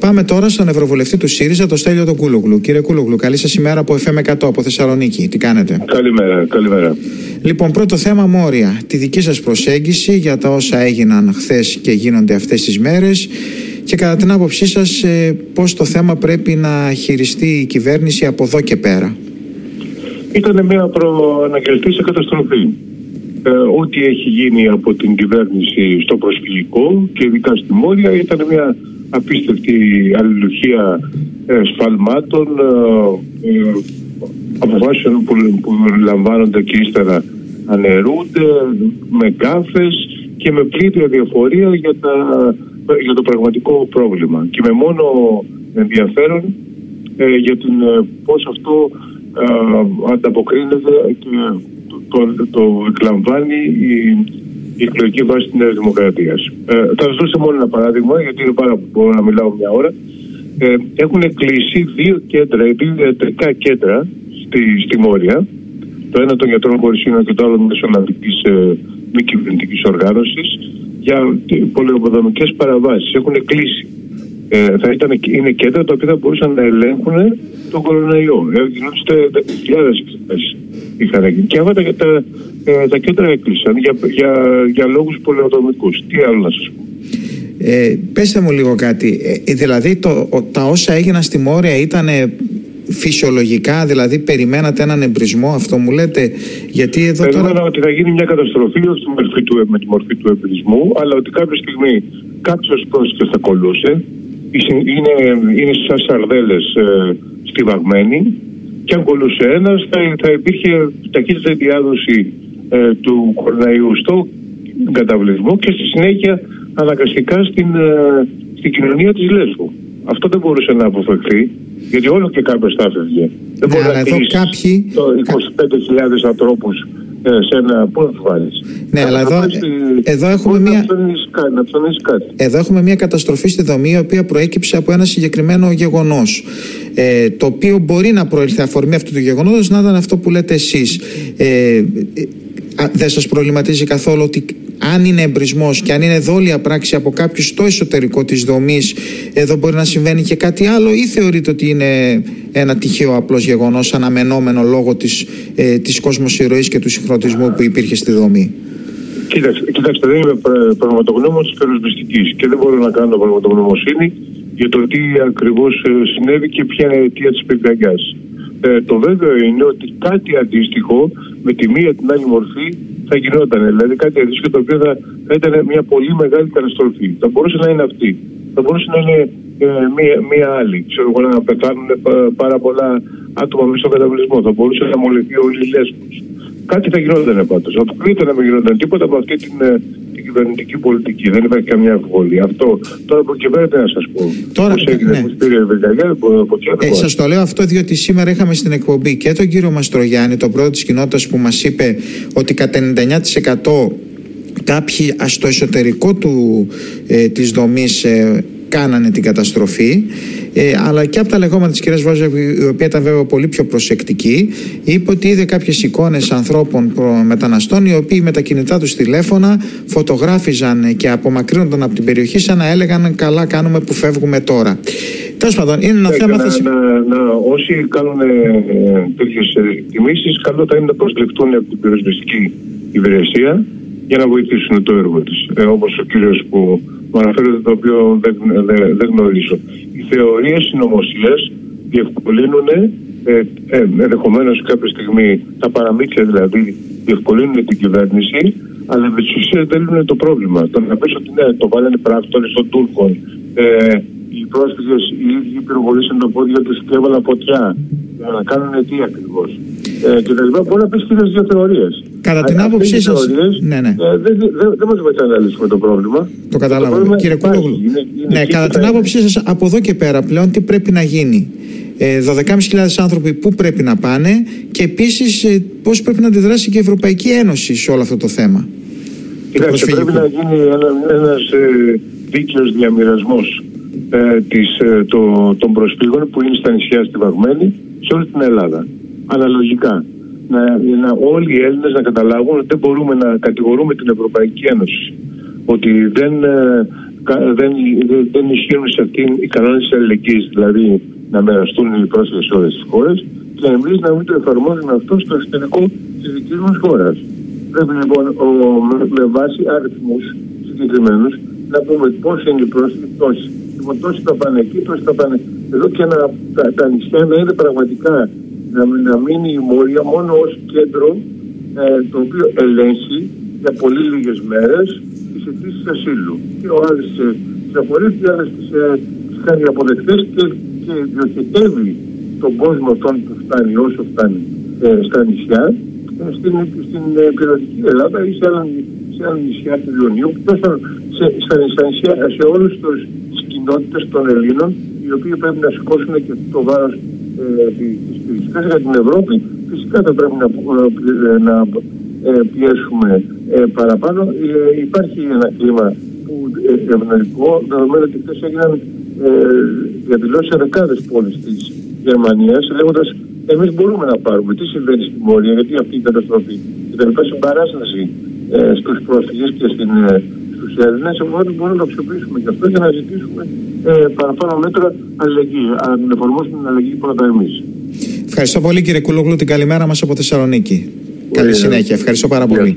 Πάμε τώρα στον Ευρωβουλευτή του ΣΥΡΙΖΑ, τον Στέλιο τον Κούλογλου. Κύριε Κούλογλου, καλή σας ημέρα από FM100 από Θεσσαλονίκη. Τι κάνετε; Καλημέρα, καλημέρα. Λοιπόν, πρώτο θέμα, Μόρια. Τη δική σας προσέγγιση για τα όσα έγιναν χθες και γίνονται αυτές τις μέρες. Και κατά την άποψή σας, ε, πώς το θέμα πρέπει να χειριστεί η κυβέρνηση από εδώ και πέρα; Ήταν μια προαναγγελτή σε καταστροφή. Ε, ό,τι έχει γίνει από την κυβέρνηση στο προσφυγικό και ειδικά στη Μόρια ήταν μια απίστευτη αλληλουχία ε, σφαλμάτων, ε, ε, αποφάσεων που, που λαμβάνονται και ύστερα αναιρούνται με γκάφες και με πλήρη αδιαφορία για, τα, για το πραγματικό πρόβλημα. Και με μόνο ενδιαφέρον για την, πώς αυτό ανταποκρίνεται και το, το, το εκλαμβάνει η, η εκλογική βάση της Νέας Δημοκρατίας. Ε, θα σας δώσω μόνο ένα παράδειγμα, γιατί είναι πάρα μπορώ να μιλάω μια ώρα. Ε, έχουν κλείσει δύο κέντρα, δύο ιατρικά κέντρα στη, στη Μόρια. Το ένα των γιατρών χωρίς και το άλλο μέσω Ολλανδική ε, μη κυβερνητικής οργάνωσης για πολεοποδομικές παραβάσεις. Έχουν κλείσει. Ε, θα ήταν, είναι κέντρα τα οποία θα μπορούσαν να ελέγχουν τον κορονοϊό. Ε, γινόντουσαν χιλιάδες εξετάσει είχαν γίνει. Και αυτά τα, τα, ε, τα κέντρα έκλεισαν για, για, για λόγους πολεοδομικούς. Τι άλλο να σας πω. Ε, πέστε μου λίγο κάτι. Ε, δηλαδή το, τα όσα έγιναν στη Μόρια ήταν φυσιολογικά, δηλαδή περιμένατε έναν εμπρισμό, αυτό μου λέτε. Γιατί εδώ Περίμενα τώρα... ότι θα γίνει μια καταστροφή όχι του, με τη μορφή του εμπρισμού, αλλά ότι κάποια στιγμή κάποιος πρόσφυγε θα κολούσε. Είναι, είναι σαν σαρδέλες ε, στιβαγμένοι και αν κολούσε ένας, θα, θα υπήρχε ταχύτητα διάδοση ε, του κοροναϊού στο καταβλισμό και στη συνέχεια αναγκαστικά στην, ε, στην κοινωνία της Λέσβου. Αυτό δεν μπορούσε να αποφευχθεί, γιατί όλο και κάποιο θα έφευγε. Δεν μπορεί να κλείσει κάποιοι... 25.000 ανθρώπους ε, σε ένα. Πού να του βάλεις. Ναι, αλλά εδώ, εδώ έχουμε μια. Να κάτι. Εδώ έχουμε μια καταστροφή στη δομή, η οποία προέκυψε από ένα συγκεκριμένο γεγονός. Ε, το οποίο μπορεί να προέλθει αφορμή αυτού του γεγονότος να ήταν αυτό που λέτε εσείς. Ε, ε δεν σας προβληματίζει καθόλου ότι αν είναι εμπρισμός και αν είναι δόλια πράξη από κάποιους στο εσωτερικό της δομής, εδώ μπορεί να συμβαίνει και κάτι άλλο, ή θεωρείτε ότι είναι ένα τυχαίο απλός γεγονός αναμενόμενο λόγω της ε, της κοσμοσυρωή και του συγχρονισμού που υπήρχε στη δομή. Κοίταξτε, κοιτάξτε, δεν είμαι πραγματογνώμων τη περιοριστική και δεν μπορώ να κάνω πραγματογνωμοσύνη για το τι ακριβώς ε, συνέβη και ποια είναι η αιτία της πυρκαγιά. Ε, το βέβαιο είναι ότι κάτι αντίστοιχο με τη μία την άλλη μορφή θα γινόταν. Δηλαδή κάτι αντίστοιχο το οποίο θα, θα ήταν μια πολύ μεγάλη καταστροφή. Θα μπορούσε να είναι αυτή. Θα μπορούσε να είναι ε, μία, μία άλλη. Ξέρω εγώ να πεθάνουν πάρα πολλά άτομα μέσα στον καταβλισμό. Θα μπορούσε να μολυνθεί όλη η Λέσβος. Κάτι θα γινόταν πάντως. Αποκλείται να μην γινόταν τίποτα από αυτή την, ε, την κυβερνητική πολιτική. Δεν υπάρχει καμιά αμφιβολία. Αυτό τώρα από εκεί πέρα να σας πω. Τώρα, Πώς έγινε, ναι. ε, Σας το λέω αυτό διότι σήμερα είχαμε στην εκπομπή και τον κύριο Μαστρογιάννη, τον πρώτο της κοινότητας που μας είπε ότι κατά 99% κάποιοι στο εσωτερικό του, ε, της δομής ε, κάνανε την καταστροφή ε, αλλά και από τα λεγόμενα της κυρίας Βάζα η οποία ήταν βέβαια πολύ πιο προσεκτική είπε ότι είδε κάποιες εικόνες ανθρώπων μεταναστών οι οποίοι με τα κινητά τους τηλέφωνα φωτογράφιζαν και απομακρύνονταν από την περιοχή σαν να έλεγαν καλά κάνουμε που φεύγουμε τώρα. Τέλος πάντων, είναι ένα θέμα. Να, να, να, όσοι κάνουν ε, τέτοιες εκτιμήσεις, καλό θα είναι να προσληφθούν από την πυροσβεστική υπηρεσία για να βοηθήσουν το έργο τη. Ε, Όπως ο κύριος που μου αναφέρεται, το οποίο δεν, δεν, δεν γνωρίζω. Οι θεωρίες συνωμοσία διευκολύνουν ε, ε, ενδεχομένως κάποια στιγμή τα παραμύθια δηλαδή διευκολύνουν την κυβέρνηση, αλλά με της ουσίας δεν λύνουν το πρόβλημα. Το να πεις ότι ναι, το βάλανε πράκτορες των Τούρκων, ε, οι πρόσφυγες οι ίδιοι πυροβολήσαν τα πόδια τους και έβαλαν φωτιά. Για να κάνουν τι ακριβώς. Ε, και τα λοιπά, μπορεί να πεις και δύο θεωρίες. Κατά την άποψή σα. Ναι, ναι. Ε, δεν δε, μας βοηθάει να λύσουμε το πρόβλημα. Το καταλαβαίνω. Κύριε Κούλογλου. Ναι, κατά την άποψή σας, από εδώ και πέρα πλέον τι πρέπει να γίνει. Ε, 12.500 άνθρωποι πού πρέπει να πάνε και επίσης ε, πώς πρέπει να αντιδράσει και η Ευρωπαϊκή Ένωση σε όλο αυτό το θέμα. Κοιτάξτε, πρέπει να γίνει ένα ένας, ε, δίκαιος διαμοιρασμός ε, της, ε, το, των προσφύγων που είναι στα νησιά στη Βαγμένη σε όλη την Ελλάδα. Αναλογικά. Να, να όλοι οι Έλληνες να καταλάβουν ότι δεν μπορούμε να κατηγορούμε την Ευρωπαϊκή Ένωση ότι δεν, ε, δεν, δεν ισχύουν σε αυτήν οι κανόνες της αλληλεγγύης, δηλαδή να μοιραστούν οι πρόσφυγες σε όλες τις χώρες και εμείς να μην το εφαρμόζουμε αυτό στο εξωτερικό της δικής μας χώρας. Πρέπει λοιπόν ο, με βάση αριθμούς συγκεκριμένους να πούμε πώ είναι οι πρόσφυγες, τόσοι. Λοιπόν, τόσοι θα πάνε εκεί, τόσοι θα πάνε εδώ και να, τα, τα νησιά να είναι πραγματικά να, να μείνει η Μόρια μόνο ως κέντρο ε, το οποίο ελέγχει για πολύ λίγες μέρες τις αιτήσεις ασύλου. Και ο άλλος τι απορρίπτει, ο άλλος τι κάνει αποδεκτές και, και διοχετεύει τον κόσμο αυτόν που φτάνει όσο φτάνει ε, στα νησιά ε, στην, στην ε, Ελλάδα ή σε άλλα, σε άλλα νησιά του Ιωνίου, τόσο σε, σε, σε, νησιά, σε όλες τις κοινότητες των Ελλήνων οι οποίοι πρέπει να σηκώσουν και το βάρος ε, της για την Ευρώπη φυσικά θα πρέπει να, ε, να ε, πιέσουμε ε, παραπάνω. Ε, υπάρχει ένα κλίμα που ευνοϊκό, δεδομένου ότι χθες έγιναν ε, διαδηλώσεις σε δεκάδες πόλεις της Γερμανίας, λέγοντας εμείς μπορούμε να πάρουμε. Τι συμβαίνει στη Μόρια, γιατί αυτή η καταστροφή. Και τελικά συμπαράσταση ε, στους πρόσφυγες και στην, ε, στου Έλληνε, οπότε μπορούμε να το αξιοποιήσουμε και αυτό για να ζητήσουμε ε, παραπάνω μέτρα αλληλεγγύη. Να εφαρμόσουμε την αλληλεγγύη πρώτα εμείς. Ευχαριστώ πολύ κύριε Κουλόγλου την καλημέρα μας από Θεσσαλονίκη. Καλή συνέχεια. Ευχαριστώ πάρα πολύ.